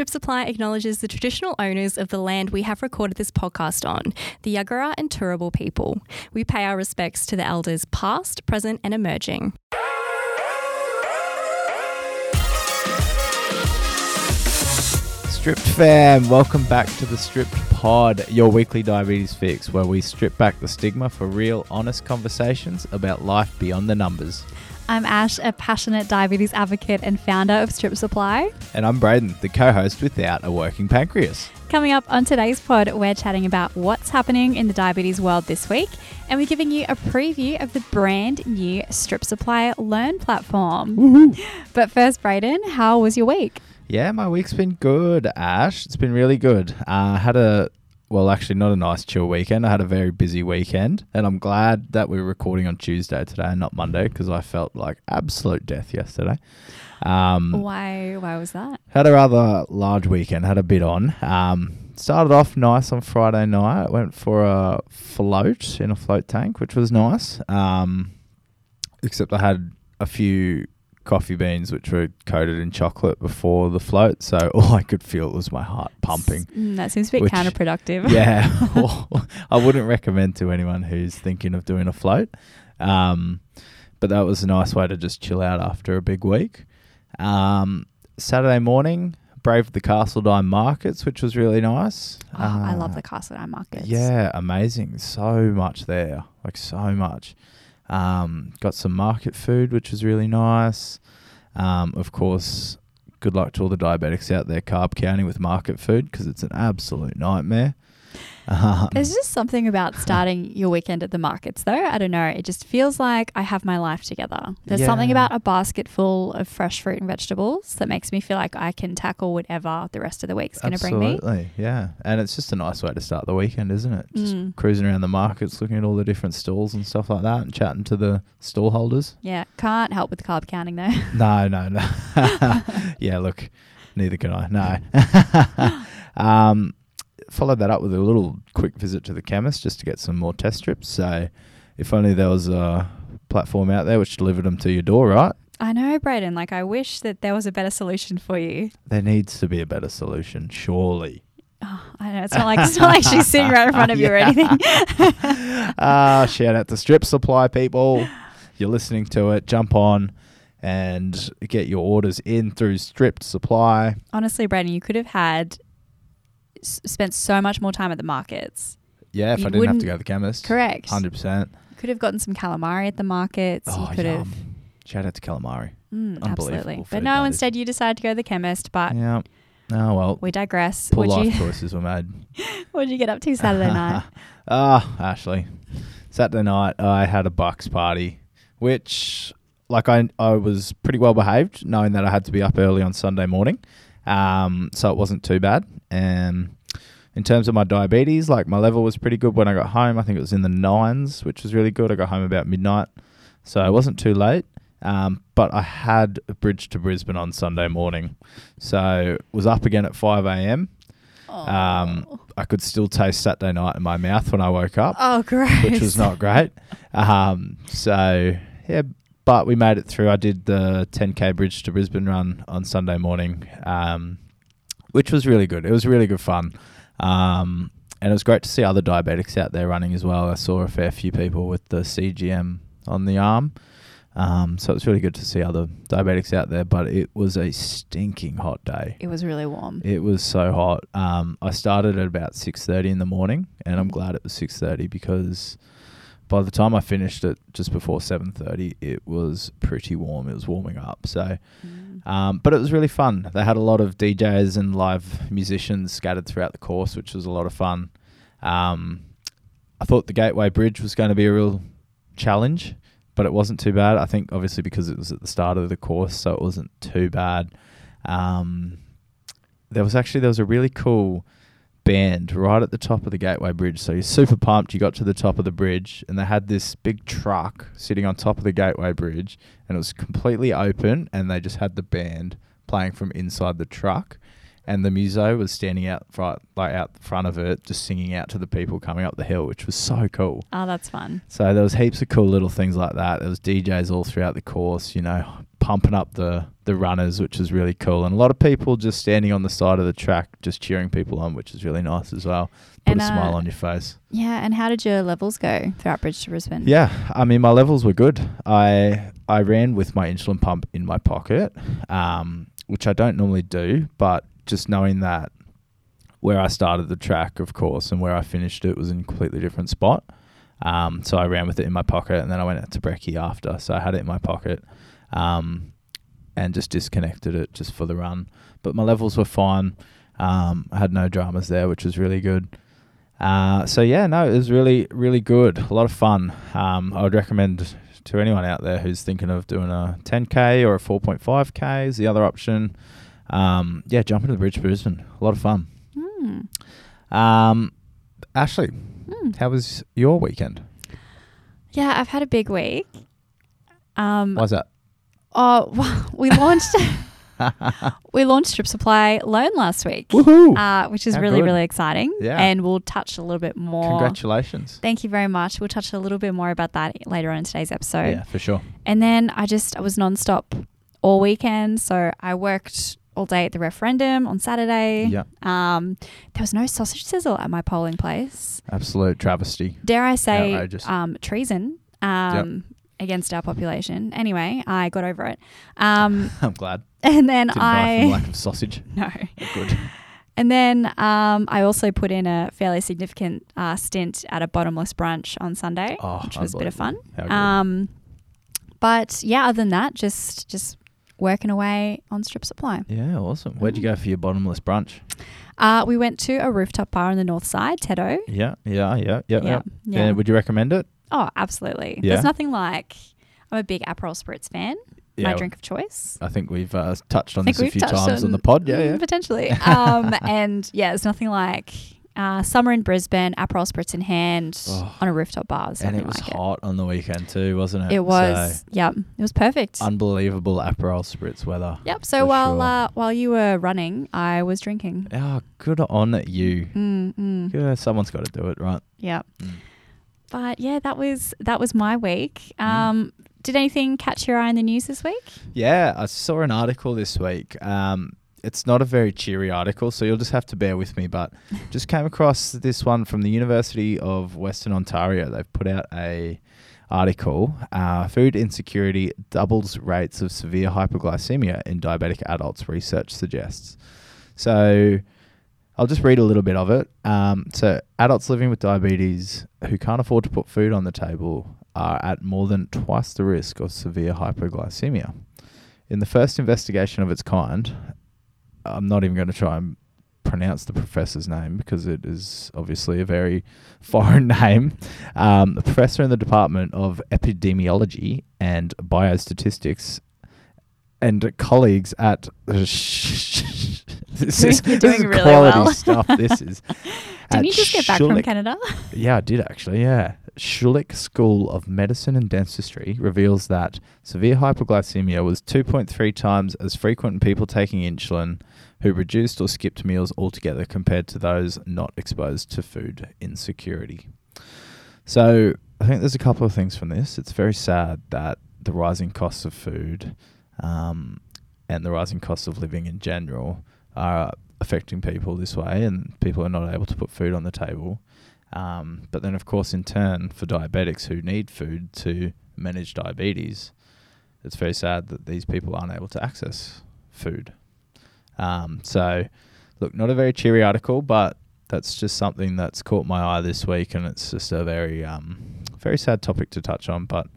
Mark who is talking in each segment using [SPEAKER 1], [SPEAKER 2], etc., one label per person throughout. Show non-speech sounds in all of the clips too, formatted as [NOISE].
[SPEAKER 1] Stripped Supply acknowledges the traditional owners of the land we have recorded this podcast on, the Yagara and Turrbal people. We pay our respects to the elders past, present, and emerging.
[SPEAKER 2] Stripped fam, welcome back to the Stripped Pod, your weekly diabetes fix, where we strip back the stigma for real, honest conversations about life beyond the numbers.
[SPEAKER 3] I'm Ash, a passionate diabetes advocate and founder of Stripped Supply.
[SPEAKER 2] And I'm Braden, the co host without a working pancreas.
[SPEAKER 3] Coming up on today's pod, we're chatting about what's happening in the diabetes world this week, and we're giving you a preview of the brand new Stripped Supply Learn platform. [LAUGHS] But first, Braden, how was your week?
[SPEAKER 2] Yeah, my week's been good, Ash. It's been really good. I uh, had a, well, actually, not a nice chill weekend. I had a very busy weekend, and I'm glad that we are recording on Tuesday today and not Monday because I felt like absolute death yesterday.
[SPEAKER 3] Um, why? Why was that?
[SPEAKER 2] Had a rather large weekend. Had a bit on. Um, started off nice on Friday night. Went for a float in a float tank, which was nice. Um, except I had a few coffee beans which were coated in chocolate before the float, so [LAUGHS] all I could feel was my heart pumping.
[SPEAKER 3] Mm, that seems a bit which, counterproductive.
[SPEAKER 2] Yeah, [LAUGHS] [LAUGHS] I wouldn't recommend to anyone who's thinking of doing a float. Um, but that was a nice way to just chill out after a big week. Um, Saturday morning, braved the Castle Castledine markets, which was really nice.
[SPEAKER 3] Oh, uh, I love uh, the Castledine markets.
[SPEAKER 2] Yeah, amazing. So much there, like so much. Um, got some market food, which was really nice. Um, of course, good luck to all the diabetics out there carb counting with market food because it's an absolute nightmare.
[SPEAKER 3] Um, There's just something about [LAUGHS] starting your weekend at the markets, though. I don't know. It just feels like I have my life together. There's yeah. something about a basket full of fresh fruit and vegetables that makes me feel like I can tackle whatever the rest of the week's going to bring me.
[SPEAKER 2] Absolutely, yeah. And it's just a nice way to start the weekend, isn't it? Just mm. cruising around the markets, looking at all the different stalls and stuff like that, and chatting to the stall holders.
[SPEAKER 3] Yeah, can't help with carb counting though. [LAUGHS]
[SPEAKER 2] no, no, no. [LAUGHS] yeah, look, neither can I. No. um, followed that up with a little quick visit to the chemist just to get some more test strips. So, if only there was a platform out there which delivered them to your door, right?
[SPEAKER 3] I know, Braden. Like, I wish that there was a better solution for you.
[SPEAKER 2] There needs to be a better solution, surely.
[SPEAKER 3] Oh, I know it's not like it's not like she's sitting right in front of you or [LAUGHS] anything. [LAUGHS]
[SPEAKER 2] Ah, uh, shout out to Stripped Supply people. You're listening to it. Jump on and get your orders in through Stripped Supply.
[SPEAKER 3] Honestly, Braden, you could have had spent so much more time at the markets.
[SPEAKER 2] Yeah, if you I didn't have to go to the chemist.
[SPEAKER 3] Correct.
[SPEAKER 2] 100%.
[SPEAKER 3] Could have gotten some calamari at the markets.
[SPEAKER 2] Oh,
[SPEAKER 3] you could
[SPEAKER 2] yum. have. Shout out to calamari.
[SPEAKER 3] Mm, absolutely. But no, instead you decided to go to the chemist. But
[SPEAKER 2] yeah. Oh, well.
[SPEAKER 3] We digress.
[SPEAKER 2] Poor life you, [LAUGHS] choices were made.
[SPEAKER 3] what did you get up to Saturday [LAUGHS] night?
[SPEAKER 2] Ah, oh, Ashley. Saturday night, I had a Bucks party, which, like, I, I was pretty well behaved, knowing that I had to be up early on Sunday morning. Um, so it wasn't too bad. And in terms of my diabetes, like my level was pretty good when I got home. I think it was in the nines, which was really good. I got home about midnight, so I wasn't too late. Um, but I had a bridge to Brisbane on Sunday morning, so was up again at five a.m. Um, I could still taste Saturday night in my mouth when I woke up.
[SPEAKER 3] Oh, great! [LAUGHS]
[SPEAKER 2] Which was not great. Um, so yeah, but we made it through. I did the 10k bridge to Brisbane run on Sunday morning, um, which was really good. It was really good fun. Um, and it was great to see other diabetics out there running as well. I saw a fair few people with the CGM on the arm. Um, so it was really good to see other diabetics out there, but it was a stinking hot day.
[SPEAKER 3] It was really warm.
[SPEAKER 2] It was so hot. Um, I started at about six thirty in the morning, and I'm glad it was six thirty because by the time I finished it just before seven thirty, it was pretty warm. It was warming up. So, mm. um, but it was really fun. They had a lot of DJs and live musicians scattered throughout the course, which was a lot of fun. Um, I thought the Gateway Bridge was going to be a real challenge, but it wasn't too bad. I think obviously because it was at the start of the course, so it wasn't too bad. Um, there was actually there was a really cool band right at the top of the Gateway Bridge. So you're super pumped. You got to the top of the bridge, and they had this big truck sitting on top of the Gateway Bridge, and it was completely open, and they just had the band playing from inside the truck. And the muso was standing out right, like out the front of it, just singing out to the people coming up the hill, which was so cool.
[SPEAKER 3] Oh, that's fun.
[SPEAKER 2] So there was heaps of cool little things like that. There was DJs all throughout the course, you know, pumping up the the runners, which is really cool, and a lot of people just standing on the side of the track, just cheering people on, which is really nice as well. Put
[SPEAKER 3] And,
[SPEAKER 2] a smile
[SPEAKER 3] uh,
[SPEAKER 2] on your face.
[SPEAKER 3] Yeah, and how did your levels go throughout Bridge to Brisbane?
[SPEAKER 2] Yeah, I mean my levels were good. I I ran with my insulin pump in my pocket, um, which I don't normally do, but just knowing that where I started the track, of course, and where I finished it was in a completely different spot. Um, so I ran with it in my pocket, and then I went out to brekkie after. So I had it in my pocket, um, and just disconnected it just for the run. But my levels were fine. Um, I had no dramas there, which was really good. Uh, so yeah, no, it was really, really good. A lot of fun. Um, I would recommend to anyone out there who's thinking of doing a 10k or a 4.5k is the other option. Um, yeah, jump into the Bridge Brisbane. A lot of fun.
[SPEAKER 3] Hmm.
[SPEAKER 2] Um, Ashley,
[SPEAKER 3] Hmm.
[SPEAKER 2] how was your weekend?
[SPEAKER 3] Yeah, I've had a big week. Um,
[SPEAKER 2] Why's that?
[SPEAKER 3] Oh, [LAUGHS] we launched [LAUGHS] we launched Stripped Supply Learn last week, uh, which is
[SPEAKER 2] How
[SPEAKER 3] really
[SPEAKER 2] good.
[SPEAKER 3] really exciting.
[SPEAKER 2] Yeah.
[SPEAKER 3] and we'll touch a little bit more.
[SPEAKER 2] Congratulations.
[SPEAKER 3] Thank you very much. We'll touch a little bit more about that later on in today's episode.
[SPEAKER 2] yeah, for sure.
[SPEAKER 3] And then I just I was nonstop all weekend. So I worked all day at the referendum on Saturday.
[SPEAKER 2] Yeah,
[SPEAKER 3] Um, there was no sausage sizzle at my polling place.
[SPEAKER 2] absolute travesty.
[SPEAKER 3] Dare I say,
[SPEAKER 2] Outrageous.
[SPEAKER 3] um, treason um, against our population. Anyway, I got over it. Um, [LAUGHS]
[SPEAKER 2] I'm glad.
[SPEAKER 3] and then
[SPEAKER 2] Didn't die from
[SPEAKER 3] I
[SPEAKER 2] lack of sausage. [LAUGHS]
[SPEAKER 3] no.
[SPEAKER 2] Good.
[SPEAKER 3] And then um, I also put in a fairly significant uh, stint at a bottomless brunch on Sunday,
[SPEAKER 2] Oh,
[SPEAKER 3] which was a bit of fun. Um, but yeah, other than that, just just working away on Stripped Supply.
[SPEAKER 2] yeah, awesome. Where'd you go for your bottomless brunch?
[SPEAKER 3] Uh, we went to a rooftop bar on the north side.
[SPEAKER 2] Yeah, yeah, yeah, yeah.
[SPEAKER 3] Yeah,
[SPEAKER 2] yeah.
[SPEAKER 3] yeah.
[SPEAKER 2] Yeah, Would you recommend it?
[SPEAKER 3] Oh, absolutely.
[SPEAKER 2] Yeah?
[SPEAKER 3] There's nothing like. I'm a big Aperol Spritz fan.
[SPEAKER 2] Yeah, my
[SPEAKER 3] drink of choice.
[SPEAKER 2] I think we've uh, touched on this a few times on,
[SPEAKER 3] on-
[SPEAKER 2] the pod. Yeah, yeah. [LAUGHS]
[SPEAKER 3] potentially. um, [LAUGHS] and yeah, there's nothing like uh, summer in Brisbane, Aperol Spritz in hand
[SPEAKER 2] Oh.
[SPEAKER 3] on a rooftop bar.
[SPEAKER 2] And it was
[SPEAKER 3] like
[SPEAKER 2] hot on the weekend too, wasn't it?
[SPEAKER 3] It, it was.
[SPEAKER 2] So,
[SPEAKER 3] yeah, it was perfect.
[SPEAKER 2] unbelievable Aperol spritz weather.
[SPEAKER 3] yep. So while
[SPEAKER 2] sure.
[SPEAKER 3] uh, while you were running, I was drinking.
[SPEAKER 2] Oh, good on you.
[SPEAKER 3] Mm, mm.
[SPEAKER 2] Yeah, someone's got to do it, right?
[SPEAKER 3] Yep.
[SPEAKER 2] Mm.
[SPEAKER 3] But yeah, that was that was my week.
[SPEAKER 2] Mm.
[SPEAKER 3] Um, did anything catch your eye in the news this week?
[SPEAKER 2] Yeah, I saw an article this week. Um, it's not a very cheery article, so you'll just have to bear with me. But [LAUGHS] just came across this one from the University of Western Ontario. They've put out a article: uh, "Food insecurity doubles rates of severe hypoglycemia in diabetic adults." Research suggests. So, I'll just read a little bit of it. Um, so, adults living with diabetes who can't afford to put food on the table are at more than twice the risk of severe hypoglycemia. In the first investigation of its kind, I'm not even going to try and pronounce the professor's name because it is obviously a very [LAUGHS] foreign name. Um, professor in the Department of Epidemiology and Biostatistics and colleagues at [LAUGHS] this is, this is
[SPEAKER 3] really
[SPEAKER 2] quality
[SPEAKER 3] well. [LAUGHS]
[SPEAKER 2] stuff. This is.
[SPEAKER 3] Didn't you just get back from Canada?
[SPEAKER 2] yeah, I did actually. Yeah. Schulich School of Medicine and Dentistry reveals that severe hypoglycemia was 2.3 times as frequent in people taking insulin who reduced or skipped meals altogether compared to those not exposed to food insecurity. So, I think there's a couple of things from this. It's very sad that the rising costs of food um, and the rising costs of living in general are affecting people this way, and people are not able to put food on the table. Um, but then, of course, in turn, for diabetics who need food to manage diabetes, it's very sad that these people aren't able to access food. Um, so, look, not a very cheery article, but that's just something that's caught my eye this week, and it's just a very, um, very sad topic to touch on. But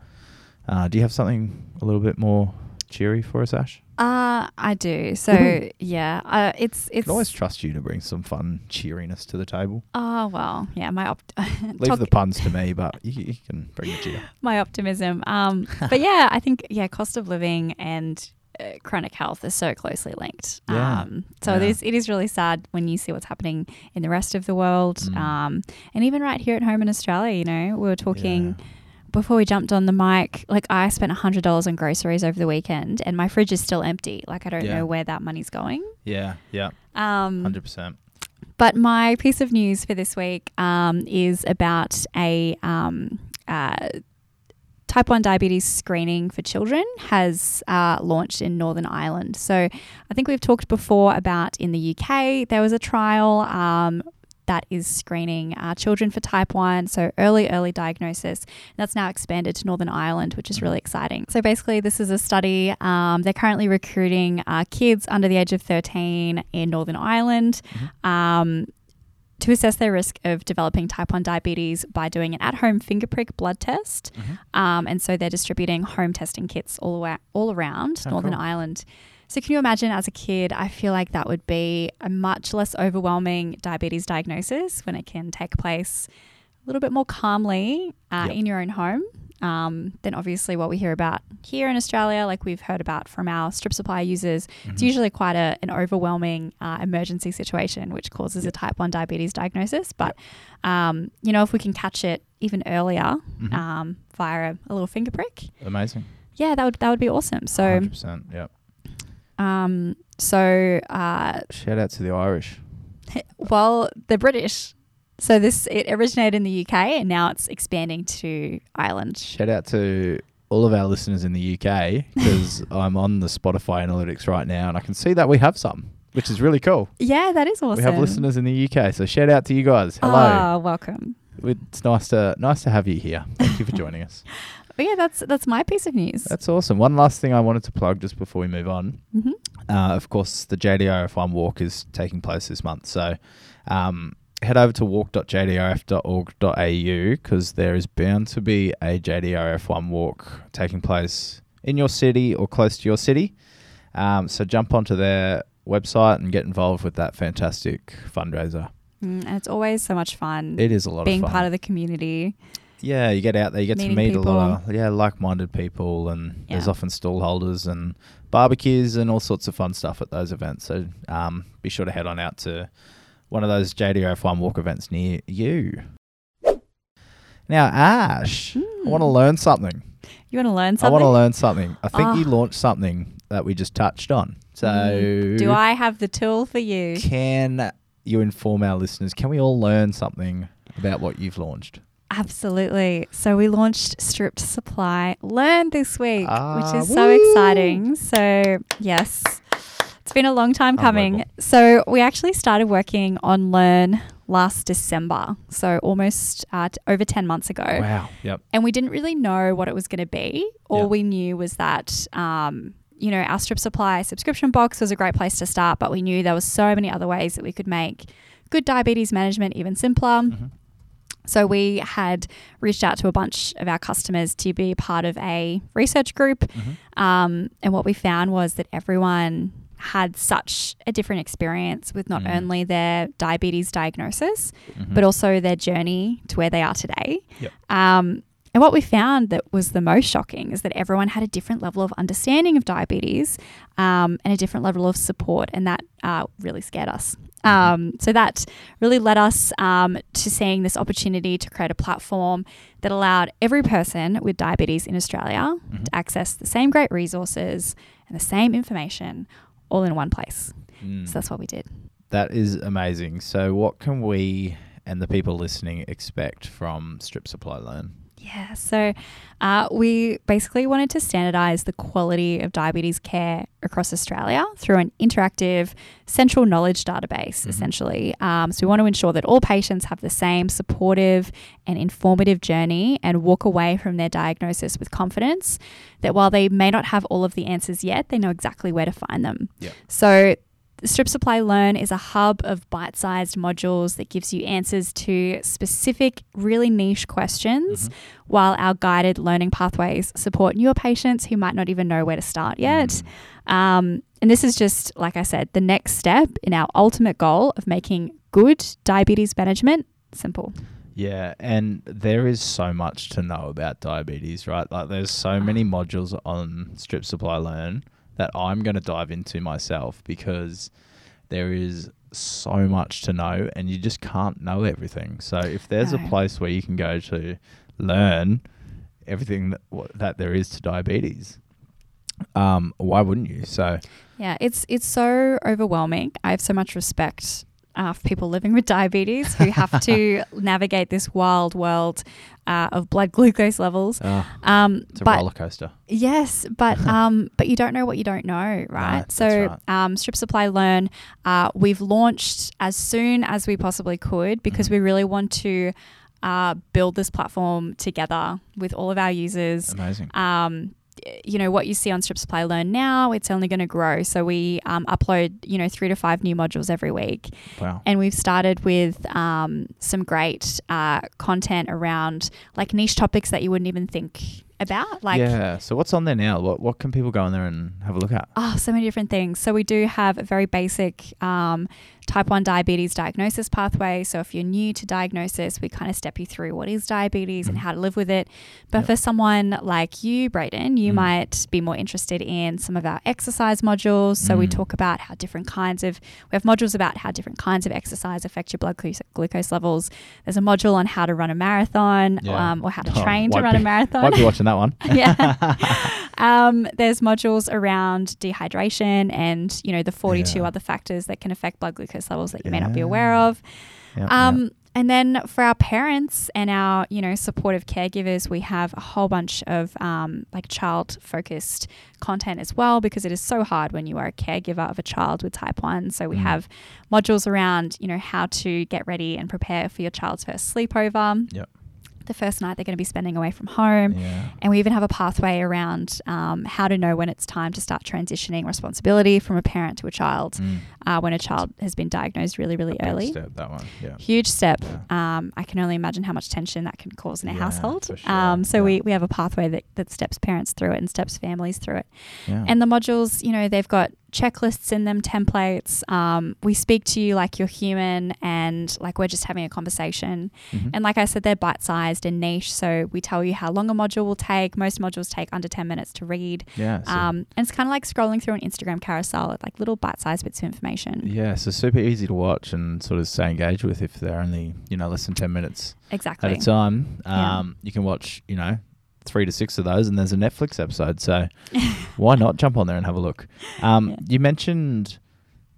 [SPEAKER 2] uh, do you have something a little bit more cheery for us, Ash?
[SPEAKER 3] Uh, I do. So [LAUGHS] yeah, uh, it's
[SPEAKER 2] I
[SPEAKER 3] it's.
[SPEAKER 2] can always trust you to bring some fun cheeriness to the table.
[SPEAKER 3] Oh well, yeah. My opt- [LAUGHS]
[SPEAKER 2] Leave
[SPEAKER 3] talk-
[SPEAKER 2] the puns to me, but you, you can bring the cheer. [LAUGHS]
[SPEAKER 3] my optimism. Um, but yeah, I think yeah, cost of living and uh, chronic health are so closely linked.
[SPEAKER 2] Yeah.
[SPEAKER 3] Um, so
[SPEAKER 2] Yeah.
[SPEAKER 3] it is it is really sad when you see what's happening in the rest of the world.
[SPEAKER 2] Mm.
[SPEAKER 3] Um, and even right here at home in Australia, you know, we were talking
[SPEAKER 2] Yeah.
[SPEAKER 3] Before we jumped on the mic. Like I spent hundred dollars on groceries over the weekend, and my fridge is still empty. Like I don't
[SPEAKER 2] Yeah.
[SPEAKER 3] know where that money's going.
[SPEAKER 2] Yeah, yeah,
[SPEAKER 3] Um,
[SPEAKER 2] hundred percent.
[SPEAKER 3] but my piece of news for this week um, is about a um, uh, type 1 diabetes screening for children has uh, launched in Northern Ireland. So I think we've talked before about in the UK, there was a trial um, that is screening uh, children for type 1, so early, early diagnosis. That's now expanded to Northern Ireland, which is really exciting. So basically, this is a study. Um, they're currently recruiting uh, kids under the age of 13 in Northern Ireland.
[SPEAKER 2] Mm-hmm.
[SPEAKER 3] Um, to assess their risk of developing type 1 diabetes by doing an at home finger prick blood test.
[SPEAKER 2] Mm-hmm.
[SPEAKER 3] Um, and so they're distributing home testing kits all, awa- all around
[SPEAKER 2] Oh,
[SPEAKER 3] Northern
[SPEAKER 2] cool.
[SPEAKER 3] Ireland. So, can you imagine as a kid? I feel like that would be a much less overwhelming diabetes diagnosis when it can take place a little bit more calmly uh,
[SPEAKER 2] Yep.
[SPEAKER 3] in your own home um, than obviously what we hear about here in Australia, like we've heard about from our Stripped Supply users. It's
[SPEAKER 2] Mhm.
[SPEAKER 3] usually quite a, an overwhelming uh, emergency situation, which causes a type 1 diabetes diagnosis. But, um, you know, if we can catch it even earlier
[SPEAKER 2] Mhm.
[SPEAKER 3] um, via a, a little finger prick,
[SPEAKER 2] Amazing.
[SPEAKER 3] yeah, that would, that would be awesome. So,
[SPEAKER 2] 100%.
[SPEAKER 3] Um, so uh,
[SPEAKER 2] Shout out to the Irish. [LAUGHS]
[SPEAKER 3] well, the British. So this it originated in the UK and now it's expanding to Ireland.
[SPEAKER 2] Shout out to all of our listeners in the UK because [LAUGHS] I'm on the Spotify analytics right now and I can see that we have some, which is really cool.
[SPEAKER 3] Yeah, that is awesome.
[SPEAKER 2] We have listeners in the UK, so shout out to you guys. Hello.
[SPEAKER 3] Ah, welcome.
[SPEAKER 2] It's nice to nice to have you here. Thank you for joining us. [LAUGHS]
[SPEAKER 3] But yeah, that's that's my piece of news.
[SPEAKER 2] That's awesome. One last thing I wanted to plug just before we move on.
[SPEAKER 3] hmm
[SPEAKER 2] Uh, of course, the JDRF1 walk is taking place this month. So um, head over to walk.jdrf.org.au because there is bound to be a JDRF1 walk taking place in your city or close to your city. Um, so jump onto their website and get involved with that fantastic fundraiser.
[SPEAKER 3] Mm, and it's always so much fun
[SPEAKER 2] It is a lot
[SPEAKER 3] being
[SPEAKER 2] of fun.
[SPEAKER 3] part of the community.
[SPEAKER 2] Yeah, you get out there, you get
[SPEAKER 3] Meeting
[SPEAKER 2] to meet
[SPEAKER 3] people.
[SPEAKER 2] a lot of yeah like-minded people, and there's often stall holders and barbecues and all sorts of fun stuff at those events. So um, be sure to head on out to one of those JDRF1 walk events near you. Now, Ash, I want to
[SPEAKER 3] Mm.
[SPEAKER 2] learn something.
[SPEAKER 3] You want to learn something?
[SPEAKER 2] I want to learn something. I think you
[SPEAKER 3] Ah.
[SPEAKER 2] launched something that we just touched on. So,
[SPEAKER 3] Mm. Do I have the tool for you?
[SPEAKER 2] can you inform our listeners? Can we all learn something about what you've launched?
[SPEAKER 3] Absolutely. So we launched Stripped Supply Learn this week,
[SPEAKER 2] Ah,
[SPEAKER 3] which is so exciting. So, yes, it's been a long time coming. So, we actually started working on Learn last December. So, almost uh, over 10 months ago.
[SPEAKER 2] Wow. Yep.
[SPEAKER 3] And we didn't really know what it was going to be. All
[SPEAKER 2] Yeah.
[SPEAKER 3] we knew was that, um, you know, our Stripped Supply subscription box was a great place to start, but we knew there was so many other ways that we could make good diabetes management even simpler.
[SPEAKER 2] Mhm.
[SPEAKER 3] So we had reached out to a bunch of our customers to be part of a research group.
[SPEAKER 2] Mhm.
[SPEAKER 3] Um, and what we found was that everyone had such a different experience with not
[SPEAKER 2] Mm.
[SPEAKER 3] only their diabetes diagnosis,
[SPEAKER 2] Mhm.
[SPEAKER 3] but also their journey to where they are today.
[SPEAKER 2] Yep.
[SPEAKER 3] Um, and what we found that was the most shocking is that everyone had a different level of understanding of diabetes um, and a different level of support, and that uh, really scared us. Um, so that really led us um, to seeing this opportunity to create a platform that allowed every person with diabetes in Australia
[SPEAKER 2] Mhm.
[SPEAKER 3] to access the same great resources and the same information all in one place.
[SPEAKER 2] Mm.
[SPEAKER 3] So that's what we did.
[SPEAKER 2] That is amazing. So, what can we and the people listening expect from Stripped Supply Learn?
[SPEAKER 3] Yeah, so uh, we basically wanted to standardize the quality of diabetes care across Australia through an interactive central knowledge database,
[SPEAKER 2] Mhm.
[SPEAKER 3] essentially. Um, so we want to ensure that all patients have the same supportive and informative journey and walk away from their diagnosis with confidence that while they may not have all of the answers yet, they know exactly where to find them.
[SPEAKER 2] Yep.
[SPEAKER 3] So Stripped Supply Learn is a hub of bite sized modules that gives you answers to specific, really niche questions,
[SPEAKER 2] Mhm.
[SPEAKER 3] while our guided learning pathways support newer patients who might not even know where to start yet.
[SPEAKER 2] Mm.
[SPEAKER 3] Um, and this is just, like I said, the next step in our ultimate goal of making good diabetes management simple.
[SPEAKER 2] Yeah, and there is so much to know about diabetes, right? Like, there's so many modules on Stripped Supply Learn that I'm going to dive into myself because there is so much to know, and you just can't know everything. So, if there's a place where you can go to learn everything that, that there is to diabetes, um, why wouldn't you? So,
[SPEAKER 3] Yeah, it's it's so overwhelming. I have so much respect uh, for people living with diabetes who have to [LAUGHS] navigate this wild world uh, of blood glucose levels.
[SPEAKER 2] Oh,
[SPEAKER 3] Um,
[SPEAKER 2] it's a
[SPEAKER 3] but
[SPEAKER 2] roller coaster.
[SPEAKER 3] Yes, but [LAUGHS] um, but you don't know what you don't know, right? so,
[SPEAKER 2] right.
[SPEAKER 3] um, Stripped Supply Learn, uh, we've launched as soon as we possibly could because
[SPEAKER 2] Mm-hmm.
[SPEAKER 3] we really want to uh, build this platform together with all of our users.
[SPEAKER 2] Amazing.
[SPEAKER 3] Um, you know what you see on Stripped Supply Learn now, it's only going to grow. So we um, upload, you know, three to five new modules every week.
[SPEAKER 2] Wow.
[SPEAKER 3] And we've started with um, some great uh, content around like niche topics that you wouldn't even think about. Like,
[SPEAKER 2] yeah. So what's on there now? What what can people go on there and have a look at?
[SPEAKER 3] Oh, so many different things. So we do have a very basic um, type 1 diabetes diagnosis pathway. So if you're new to diagnosis, we kind of step you through what is diabetes and
[SPEAKER 2] Mhm.
[SPEAKER 3] how to live with it. But
[SPEAKER 2] Yep.
[SPEAKER 3] for someone like you, Braden, you
[SPEAKER 2] Mm.
[SPEAKER 3] might be more interested in some of our exercise modules. So we
[SPEAKER 2] Mm.
[SPEAKER 3] talk about how different kinds of, we have modules about how different kinds of exercise affect your blood glu- glucose levels. There's a module on how to run a marathon
[SPEAKER 2] Yeah.
[SPEAKER 3] um, or how to [LAUGHS]
[SPEAKER 2] Oh,
[SPEAKER 3] train to
[SPEAKER 2] won't
[SPEAKER 3] run a marathon.
[SPEAKER 2] Might be watching that one. [LAUGHS]
[SPEAKER 3] yeah. [LAUGHS] um, there's modules around dehydration and you know the 42
[SPEAKER 2] Yeah.
[SPEAKER 3] other factors that can affect blood glucose levels that you may not be aware of. Um, And then for our parents and our you know supportive caregivers, we have a whole bunch of um, like child focused content as well because it is so hard when you are a caregiver of a child with type one. So we
[SPEAKER 2] Mm.
[SPEAKER 3] have modules around you know how to get ready and prepare for your child's first sleepover.
[SPEAKER 2] Yep.
[SPEAKER 3] The first night they're going to be spending away from home.
[SPEAKER 2] yeah.
[SPEAKER 3] And we even have a pathway around um, how to know when it's time to start transitioning responsibility from a parent to a child
[SPEAKER 2] Mm.
[SPEAKER 3] uh, when a child has been diagnosed really, really
[SPEAKER 2] Big
[SPEAKER 3] early.
[SPEAKER 2] step, that one. Yeah.
[SPEAKER 3] Huge step.
[SPEAKER 2] Yeah.
[SPEAKER 3] Um, I can only imagine how much tension that can cause in a household.
[SPEAKER 2] sure.
[SPEAKER 3] Um, so we, we have a pathway that, that steps parents through it and steps families through it. And the modules, you know, they've got checklists in them, templates. Um, we speak to you like you're human and like we're just having a conversation.
[SPEAKER 2] Mhm.
[SPEAKER 3] And like I said, they're bite sized and niche. So we tell you how long a module will take. Most modules take under 10 minutes to read.
[SPEAKER 2] yeah. So,
[SPEAKER 3] Um, and it's kind of like scrolling through an Instagram carousel, with like little bite sized bits of information.
[SPEAKER 2] yeah. So super easy to watch and sort of stay engaged with if they're only you know less than ten minutes
[SPEAKER 3] Exactly.
[SPEAKER 2] at a time.
[SPEAKER 3] Yeah.
[SPEAKER 2] Um, You can watch you know three to six of those, and there's a Netflix episode. So [LAUGHS] why not jump on there and have a look? Um,
[SPEAKER 3] Yeah.
[SPEAKER 2] You mentioned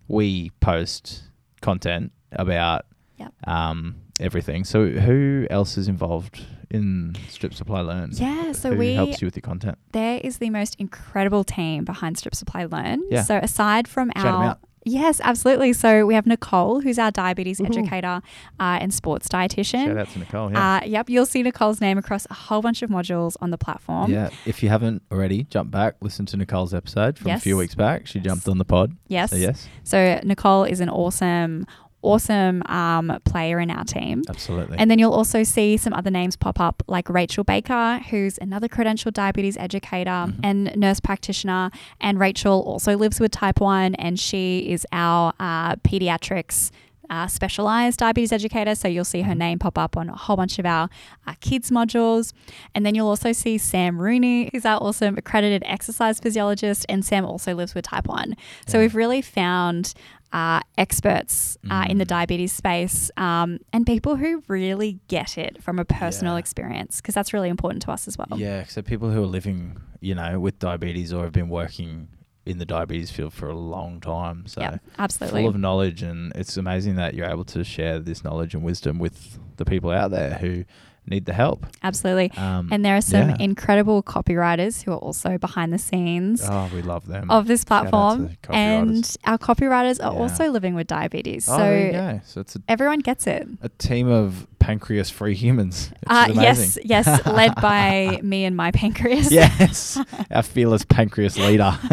[SPEAKER 2] we post content about
[SPEAKER 3] Yep.
[SPEAKER 2] um, everything. So who else is involved in Stripped Supply Learn?
[SPEAKER 3] Yeah, so
[SPEAKER 2] who
[SPEAKER 3] we
[SPEAKER 2] helps you with your content?
[SPEAKER 3] there is the most incredible team behind Stripped Supply Learn.
[SPEAKER 2] Yeah.
[SPEAKER 3] So aside from
[SPEAKER 2] Shout
[SPEAKER 3] our. Yes, absolutely. So we have Nicole, who's our diabetes
[SPEAKER 2] Woohoo.
[SPEAKER 3] educator uh, and sports dietitian.
[SPEAKER 2] Shout out to Nicole. Yeah.
[SPEAKER 3] Uh, yep, you'll see Nicole's name across a whole bunch of modules on the platform.
[SPEAKER 2] yeah, if you haven't already, jump back, listen to Nicole's episode from a few weeks back. She
[SPEAKER 3] Yes.
[SPEAKER 2] jumped on the pod.
[SPEAKER 3] Yes.
[SPEAKER 2] So yes,
[SPEAKER 3] So Nicole is an awesome, awesome um, player in our team.
[SPEAKER 2] absolutely.
[SPEAKER 3] And then you'll also see some other names pop up, like Rachel Baker, who's another credentialed diabetes educator
[SPEAKER 2] Mhm.
[SPEAKER 3] and nurse practitioner. And Rachel also lives with type 1, and she is our uh, pediatrics. Uh, specialized diabetes educator, so you'll see her
[SPEAKER 2] Mhm.
[SPEAKER 3] name pop up on a whole bunch of our uh, kids modules, and then you'll also see Sam Rooney, who's our awesome accredited exercise physiologist, and Sam also lives with type one. So
[SPEAKER 2] Yeah.
[SPEAKER 3] we've really found uh, experts uh, in the
[SPEAKER 2] Mm.
[SPEAKER 3] diabetes space um, and people who really get it from a personal
[SPEAKER 2] Yeah.
[SPEAKER 3] experience because that's really important to us as well.
[SPEAKER 2] yeah, so people who are living, you know, with diabetes or have been working in the diabetes field for a long time. So
[SPEAKER 3] yeah, absolutely.
[SPEAKER 2] full of knowledge, and it's amazing that you're able to share this knowledge and wisdom with the people out there who need the help.
[SPEAKER 3] absolutely.
[SPEAKER 2] Um,
[SPEAKER 3] And there are some
[SPEAKER 2] yeah.
[SPEAKER 3] incredible copywriters who are also behind the scenes
[SPEAKER 2] oh, we love them.
[SPEAKER 3] of this
[SPEAKER 2] Shout out to
[SPEAKER 3] platform. And our copywriters are
[SPEAKER 2] Yeah.
[SPEAKER 3] also living with diabetes.
[SPEAKER 2] oh, there you
[SPEAKER 3] so
[SPEAKER 2] go. So it's a,
[SPEAKER 3] everyone gets it.
[SPEAKER 2] a team of pancreas-free humans. Which
[SPEAKER 3] Uh, yes, yes, led [LAUGHS] by me and my pancreas.
[SPEAKER 2] yes, [LAUGHS] our fearless pancreas leader. [LAUGHS]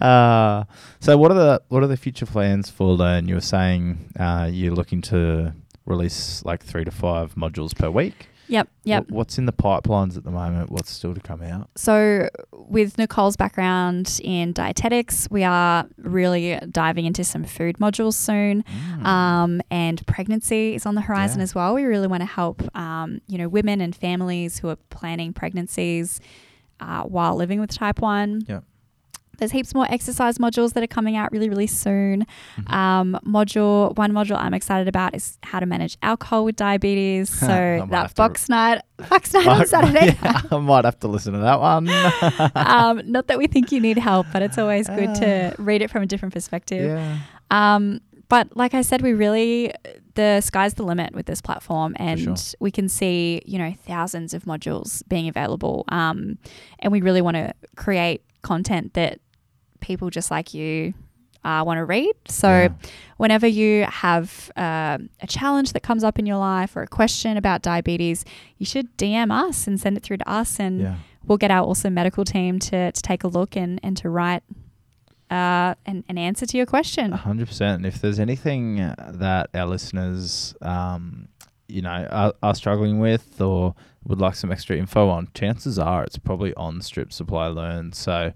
[SPEAKER 2] uh, so, what are the what are the future plans for Learn? You were saying uh, you're looking to release like three to five modules per week.
[SPEAKER 3] Yep, yep.
[SPEAKER 2] What- what's in the pipelines at the moment? What's still to come out?
[SPEAKER 3] So, with Nicole's background in dietetics, we are really diving into some food modules soon.
[SPEAKER 2] Mm.
[SPEAKER 3] Um, and pregnancy is on the horizon
[SPEAKER 2] Yeah.
[SPEAKER 3] as well. We really want to help, um, you know, women and families who are planning pregnancies uh, while living with type one.
[SPEAKER 2] Yep.
[SPEAKER 3] There's heaps more exercise modules that are coming out really, really soon.
[SPEAKER 2] Mhm.
[SPEAKER 3] Um, module one module I'm excited about is how to manage alcohol with diabetes. [LAUGHS] So that
[SPEAKER 2] to-
[SPEAKER 3] box night, box [LAUGHS] night on Saturday.
[SPEAKER 2] yeah, I might have to listen to that one. [LAUGHS]
[SPEAKER 3] um, not that we think you need help, but it's always good to
[SPEAKER 2] Ah.
[SPEAKER 3] read it from a different perspective.
[SPEAKER 2] yeah.
[SPEAKER 3] Um, but like I said, we really the sky's the limit with this platform, and
[SPEAKER 2] sure.
[SPEAKER 3] we can see you know thousands of modules being available. Um, and we really want to create content that people just like you uh, want to read. So,
[SPEAKER 2] Yeah.
[SPEAKER 3] whenever you have uh, a challenge that comes up in your life or a question about diabetes, you should DM us and send it through to us, and
[SPEAKER 2] Yeah.
[SPEAKER 3] we'll get our awesome medical team to, to take a look and, and to write uh, an, an answer to your question.
[SPEAKER 2] Hundred percent. And if there's anything uh, that our listeners, um, you know, are, are struggling with or would like some extra info on, chances are it's probably on Stripped Supply Learn. So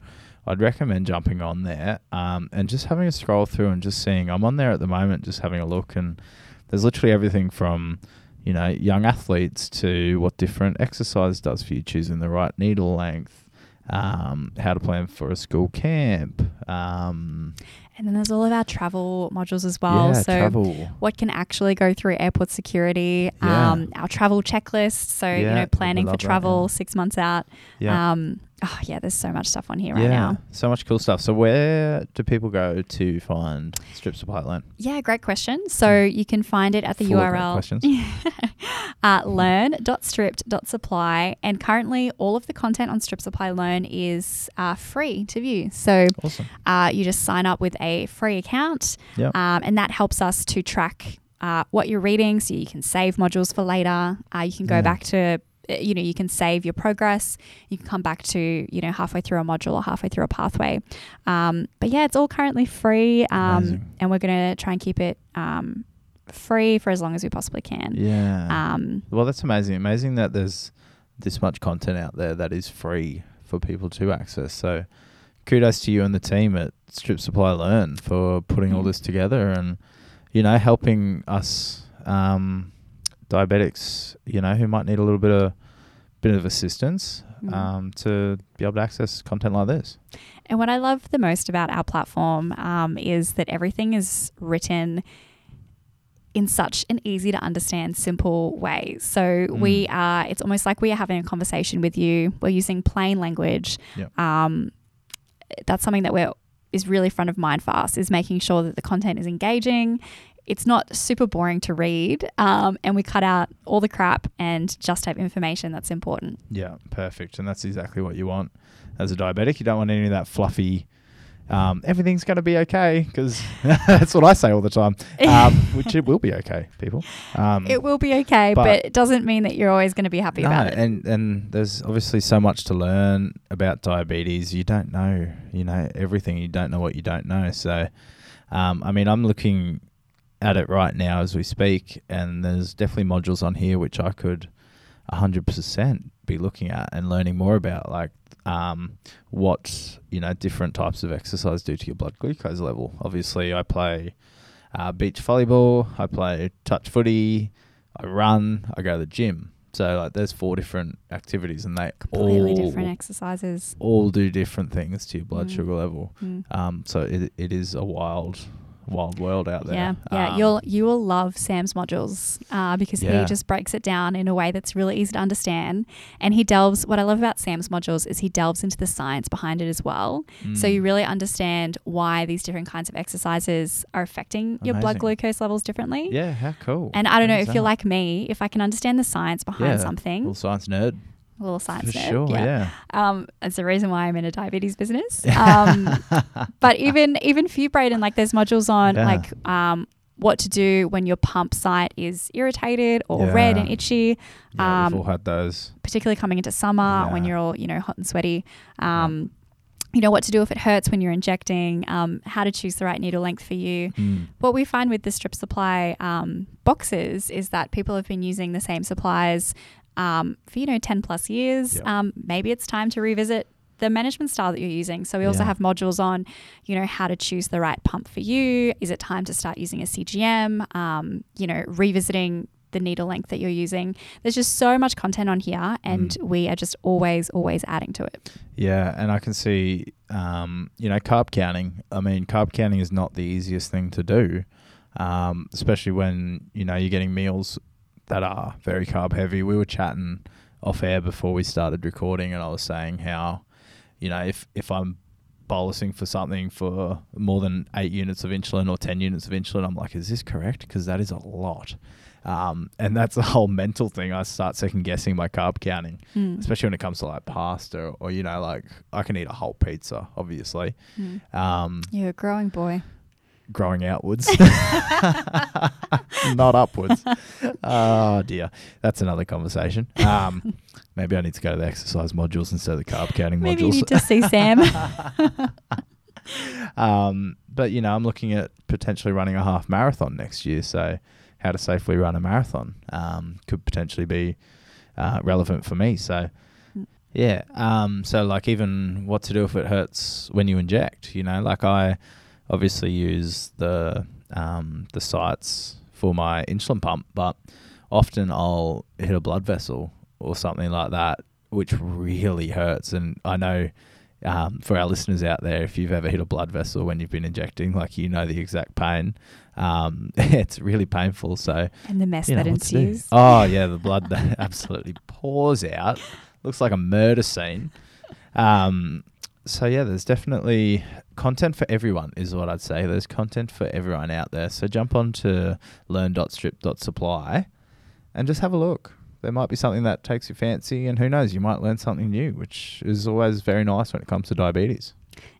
[SPEAKER 2] I'd recommend jumping on there um, and just having a scroll through and just seeing. I'm on there at the moment, just having a look, and there's literally everything from you know young athletes to what different exercise does for you, choosing the right needle length. Um, how to plan for a school camp. Um,
[SPEAKER 3] And then there's all of our travel modules as well.
[SPEAKER 2] yeah,
[SPEAKER 3] so
[SPEAKER 2] travel.
[SPEAKER 3] what can actually go through airport security,
[SPEAKER 2] Yeah.
[SPEAKER 3] um, our travel checklist. So, you know, planning for
[SPEAKER 2] that,
[SPEAKER 3] travel
[SPEAKER 2] yeah.
[SPEAKER 3] six months out.
[SPEAKER 2] Yeah.
[SPEAKER 3] Um, oh, yeah, there's so much stuff on here right
[SPEAKER 2] yeah,
[SPEAKER 3] now.
[SPEAKER 2] so much cool stuff. So where do people go to find Stripped Supply Learn?
[SPEAKER 3] Yeah, great question. So you can find it at the
[SPEAKER 2] Full of
[SPEAKER 3] URL
[SPEAKER 2] questions. [LAUGHS]
[SPEAKER 3] uh, learn.stripped.supply. And currently, all of the content on Stripped Supply Learn is uh, free to view. So
[SPEAKER 2] Awesome.
[SPEAKER 3] uh, you just sign up with a free account,
[SPEAKER 2] Yep.
[SPEAKER 3] um, and that helps us to track uh, what you're reading so you can save modules for later. Uh, you can go
[SPEAKER 2] Yeah.
[SPEAKER 3] back to uh, you know you can save your progress you can come back to you know halfway through a module or halfway through a pathway um, but yeah it's all currently free um, and we're going to try and keep it um, free for as long as we possibly can
[SPEAKER 2] Yeah.
[SPEAKER 3] um,
[SPEAKER 2] well, that's amazing. Amazing that there's this much content out there that is free for people to access. So kudos to you and the team at Stripped Supply Learn for putting all this together and, you know, helping us um, diabetics, you know, who might need a little bit of bit of assistance
[SPEAKER 3] Mhm.
[SPEAKER 2] um, to be able to access content like this.
[SPEAKER 3] And what I love the most about our platform um, is that everything is written in such an easy to understand, simple way. So we
[SPEAKER 2] Mm.
[SPEAKER 3] are, it's almost like we are having a conversation with you. We're using plain language.
[SPEAKER 2] Yep.
[SPEAKER 3] Um, that's something that we're is really front of mind for us is making sure that the content is engaging. It's not super boring to read, um, and we cut out all the crap and just have information that's important.
[SPEAKER 2] Yeah, perfect. And that's exactly what you want as a diabetic. You don't want any of that fluffy, um, everything's going to be okay, because [LAUGHS] that's what I say all the time, um, [LAUGHS] which it will be okay, people. Um,
[SPEAKER 3] It will be okay,
[SPEAKER 2] but-
[SPEAKER 3] but, it doesn't mean that you're always going to be happy
[SPEAKER 2] no,
[SPEAKER 3] about it.
[SPEAKER 2] and and there's obviously so much to learn about diabetes. You don't know, you know, everything. You don't know what you don't know. So, um, I mean, I'm looking at it right now as we speak, and there's definitely modules on here which I could 100% be looking at and learning more about, like um, what you know different types of exercise do to your blood glucose level. Obviously, I play uh, beach volleyball, I play touch footy, I run, I go to the gym. So like, there's four different activities, and they
[SPEAKER 3] Completely
[SPEAKER 2] all
[SPEAKER 3] different exercises.
[SPEAKER 2] all do different things to your blood
[SPEAKER 3] Mm.
[SPEAKER 2] sugar level.
[SPEAKER 3] Mm.
[SPEAKER 2] Um, so it, it is a wild, wild world out there.
[SPEAKER 3] Yeah, yeah.
[SPEAKER 2] Um,
[SPEAKER 3] You'll you will love Sam's modules uh, because
[SPEAKER 2] Yeah.
[SPEAKER 3] he just breaks it down in a way that's really easy to understand, and he delves. What I love about Sam's modules is he delves into the science behind it as well. So
[SPEAKER 2] mm,
[SPEAKER 3] you really understand why these different kinds of exercises are affecting your blood glucose levels differently.
[SPEAKER 2] yeah, how cool.
[SPEAKER 3] And I don't know if
[SPEAKER 2] is
[SPEAKER 3] you're like me, if I can understand the science behind
[SPEAKER 2] Yeah,
[SPEAKER 3] something,
[SPEAKER 2] little science nerd
[SPEAKER 3] a little science
[SPEAKER 2] for
[SPEAKER 3] nerd,
[SPEAKER 2] sure. Yeah.
[SPEAKER 3] Um, it's the reason why I'm in a diabetes business. [LAUGHS] Um, but even even you, Braden, like there's modules on
[SPEAKER 2] Yeah.
[SPEAKER 3] like um, what to do when your pump site is irritated or red and itchy,
[SPEAKER 2] yeah,
[SPEAKER 3] um,
[SPEAKER 2] we've all had those.
[SPEAKER 3] particularly coming into summer when you're all you know hot and sweaty. Um, You know what to do if it hurts when you're injecting. Um, how to choose the right needle length for you.
[SPEAKER 2] Mm.
[SPEAKER 3] What we find with the Stripped Supply um, boxes is that people have been using the same supplies um, for you know ten plus years.
[SPEAKER 2] Yep.
[SPEAKER 3] Um, maybe it's time to revisit the management style that you're using. So we also
[SPEAKER 2] Yeah.
[SPEAKER 3] have modules on, you know, how to choose the right pump for you. Is it time to start using a CGM? Um, you know, revisiting the needle length that you're using. There's just so much content on here, and
[SPEAKER 2] Mm.
[SPEAKER 3] we are just always, always adding to it.
[SPEAKER 2] Yeah, and I can see, um, you know, carb counting. I mean, carb counting is not the easiest thing to do, um, especially when you know you're getting meals that are very carb heavy. We were chatting off air before we started recording, and I was saying how, you know, if if I'm bolusing for something for more than eight units of insulin or 10 units of insulin, I'm like, is this correct? Because that is a lot. Um, and that's a whole mental thing. I start second guessing my carb counting,
[SPEAKER 3] Mm.
[SPEAKER 2] especially when it comes to like pasta or, or, you know, like I can eat a whole pizza, obviously.
[SPEAKER 3] Mm.
[SPEAKER 2] Um,
[SPEAKER 3] You're a growing boy.
[SPEAKER 2] Growing outwards, [LAUGHS] [LAUGHS] not upwards. Oh dear, that's another conversation. Um, [LAUGHS] maybe I need to go to the exercise modules instead of the carb counting
[SPEAKER 3] Maybe you need to see Sam.
[SPEAKER 2] um, but you know, I'm looking at potentially running a half marathon next year. So, how to safely run a marathon um, could potentially be uh, relevant for me. So, yeah. Um, so, like, even what to do if it hurts when you inject. You know, like I obviously use the um, the sites for my insulin pump, but often I'll hit a blood vessel or something like that, which really hurts. And I know um, for our listeners out there, if you've ever hit a blood vessel when you've been injecting, like you know the exact pain. Um, [LAUGHS] it's really painful. So
[SPEAKER 3] and the mess
[SPEAKER 2] you know
[SPEAKER 3] that
[SPEAKER 2] what to do.
[SPEAKER 3] ensues.
[SPEAKER 2] Oh yeah, the [LAUGHS] blood that [LAUGHS] absolutely pours out. Looks like a murder scene. Um, so yeah, there's definitely content for everyone, is what I'd say. There's content for everyone out there. So jump on to learn.stripped.supply and just have a look. There might be something that takes your fancy, and who knows, you might learn something new, which is always very nice when it comes to diabetes.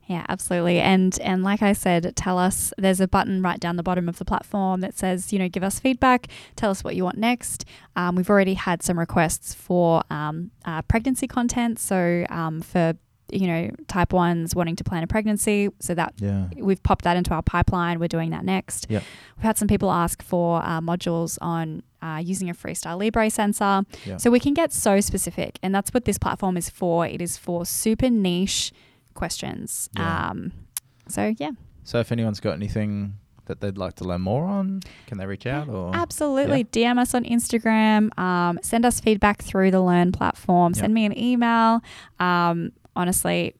[SPEAKER 3] Yeah, absolutely. And and like I said, tell us there's a button right down the bottom of the platform that says, you know, give us feedback, tell us what you want next. Um, we've already had some requests for um, uh, pregnancy content. So um, for you know type ones wanting to plan a pregnancy, so that
[SPEAKER 2] Yeah.
[SPEAKER 3] we've popped that into our pipeline. We're doing that next.
[SPEAKER 2] Yep.
[SPEAKER 3] We've had some people ask for uh, modules on uh, using a Freestyle Libre sensor.
[SPEAKER 2] Yeah.
[SPEAKER 3] So we can get so specific, and that's what this platform is for. It is for super niche questions.
[SPEAKER 2] Yeah.
[SPEAKER 3] Um, so yeah,
[SPEAKER 2] So if anyone's got anything that they'd like to learn more on, can they reach out or
[SPEAKER 3] absolutely. DM us on Instagram. Um, send us feedback through the Learn platform.
[SPEAKER 2] Yep.
[SPEAKER 3] Send me an email. Um, honestly,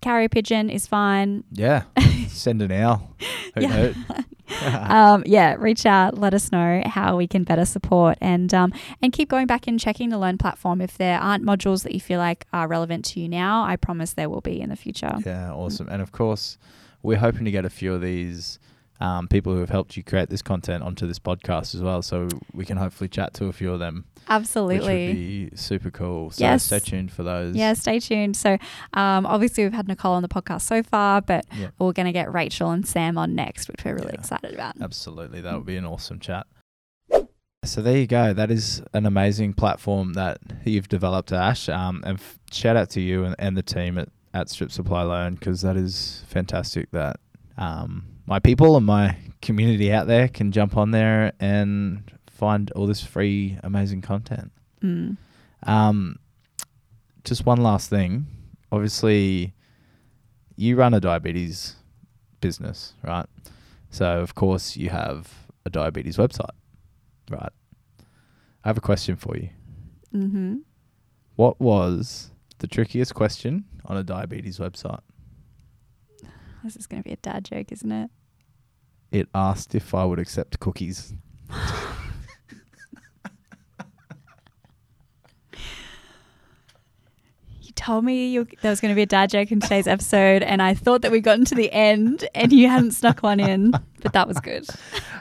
[SPEAKER 3] carrier pigeon is fine.
[SPEAKER 2] Yeah. [LAUGHS] Send an owl.
[SPEAKER 3] Yeah. [LAUGHS] um, yeah, reach out, let us know how we can better support, and um, and keep going back and checking the Learn platform. If there aren't modules that you feel like are relevant to you now, I promise there will be in the future.
[SPEAKER 2] Yeah, awesome. And of course, we're hoping to get a few of these um, people who have helped you create this content onto this podcast as well. So we can hopefully chat to a few of them,
[SPEAKER 3] Absolutely.
[SPEAKER 2] which would be super cool. So
[SPEAKER 3] Yes.
[SPEAKER 2] stay tuned for those.
[SPEAKER 3] Yeah, stay tuned. So, um, obviously, we've had Nicole on the podcast so far, but
[SPEAKER 2] Yeah.
[SPEAKER 3] we're going to get Rachel and Sam on next, which we're really
[SPEAKER 2] Yeah.
[SPEAKER 3] excited about.
[SPEAKER 2] Absolutely. That would be an awesome chat. So there you go. That is an amazing platform that you've developed, Ash. Um, and f- shout out to you and, and the team at, at Stripped Supply Learn because that is fantastic that um, my people and my community out there can jump on there and find all this free, amazing content.
[SPEAKER 3] Mm.
[SPEAKER 2] Um, just one last thing. Obviously, you run a diabetes business, right? So, of course, you have a diabetes website, right? I have a question for you.
[SPEAKER 3] Mm-hmm.
[SPEAKER 2] What was the trickiest question on a diabetes website?
[SPEAKER 3] This is going to be a dad joke, isn't it?
[SPEAKER 2] It asked if I would accept cookies.
[SPEAKER 3] You told me you, there was going to be a dad joke in today's episode, and I thought that we'd gotten to the end and you hadn't snuck one in, but that was good.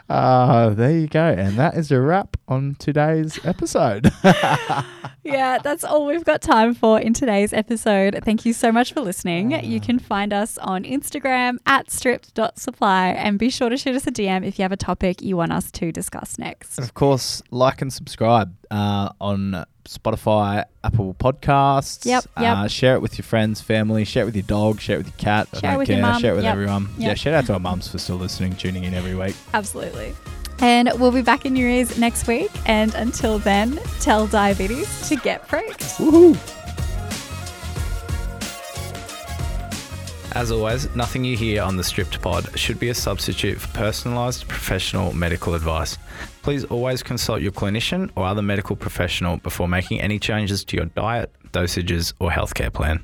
[SPEAKER 2] Ah, [LAUGHS] there you go. And that is a wrap on today's episode. [LAUGHS]
[SPEAKER 3] yeah, that's all we've got time for in today's episode. Thank you so much for listening. You can find us on Instagram at stripped.supply and be sure to shoot us a DM if you have a topic you want us to discuss next.
[SPEAKER 2] And of course, like and subscribe uh, on Spotify, Apple Podcasts.
[SPEAKER 3] Yep, yep.
[SPEAKER 2] Uh, share it with your friends, family. Share it with your dog. Share it with your cat.
[SPEAKER 3] Share it
[SPEAKER 2] don't
[SPEAKER 3] with your
[SPEAKER 2] care.
[SPEAKER 3] mum.
[SPEAKER 2] Share it with
[SPEAKER 3] Yep,
[SPEAKER 2] everyone. Yeah, shout out to our mums for still listening, tuning in every week.
[SPEAKER 3] Absolutely. And we'll be back in your ears next week. And until then, tell diabetes to get pricked.
[SPEAKER 2] Woohoo!
[SPEAKER 4] As always, nothing you hear on the Stripped Pod should be a substitute for personalised professional medical advice. Please always consult your clinician or other medical professional before making any changes to your diet, dosages, or healthcare plan.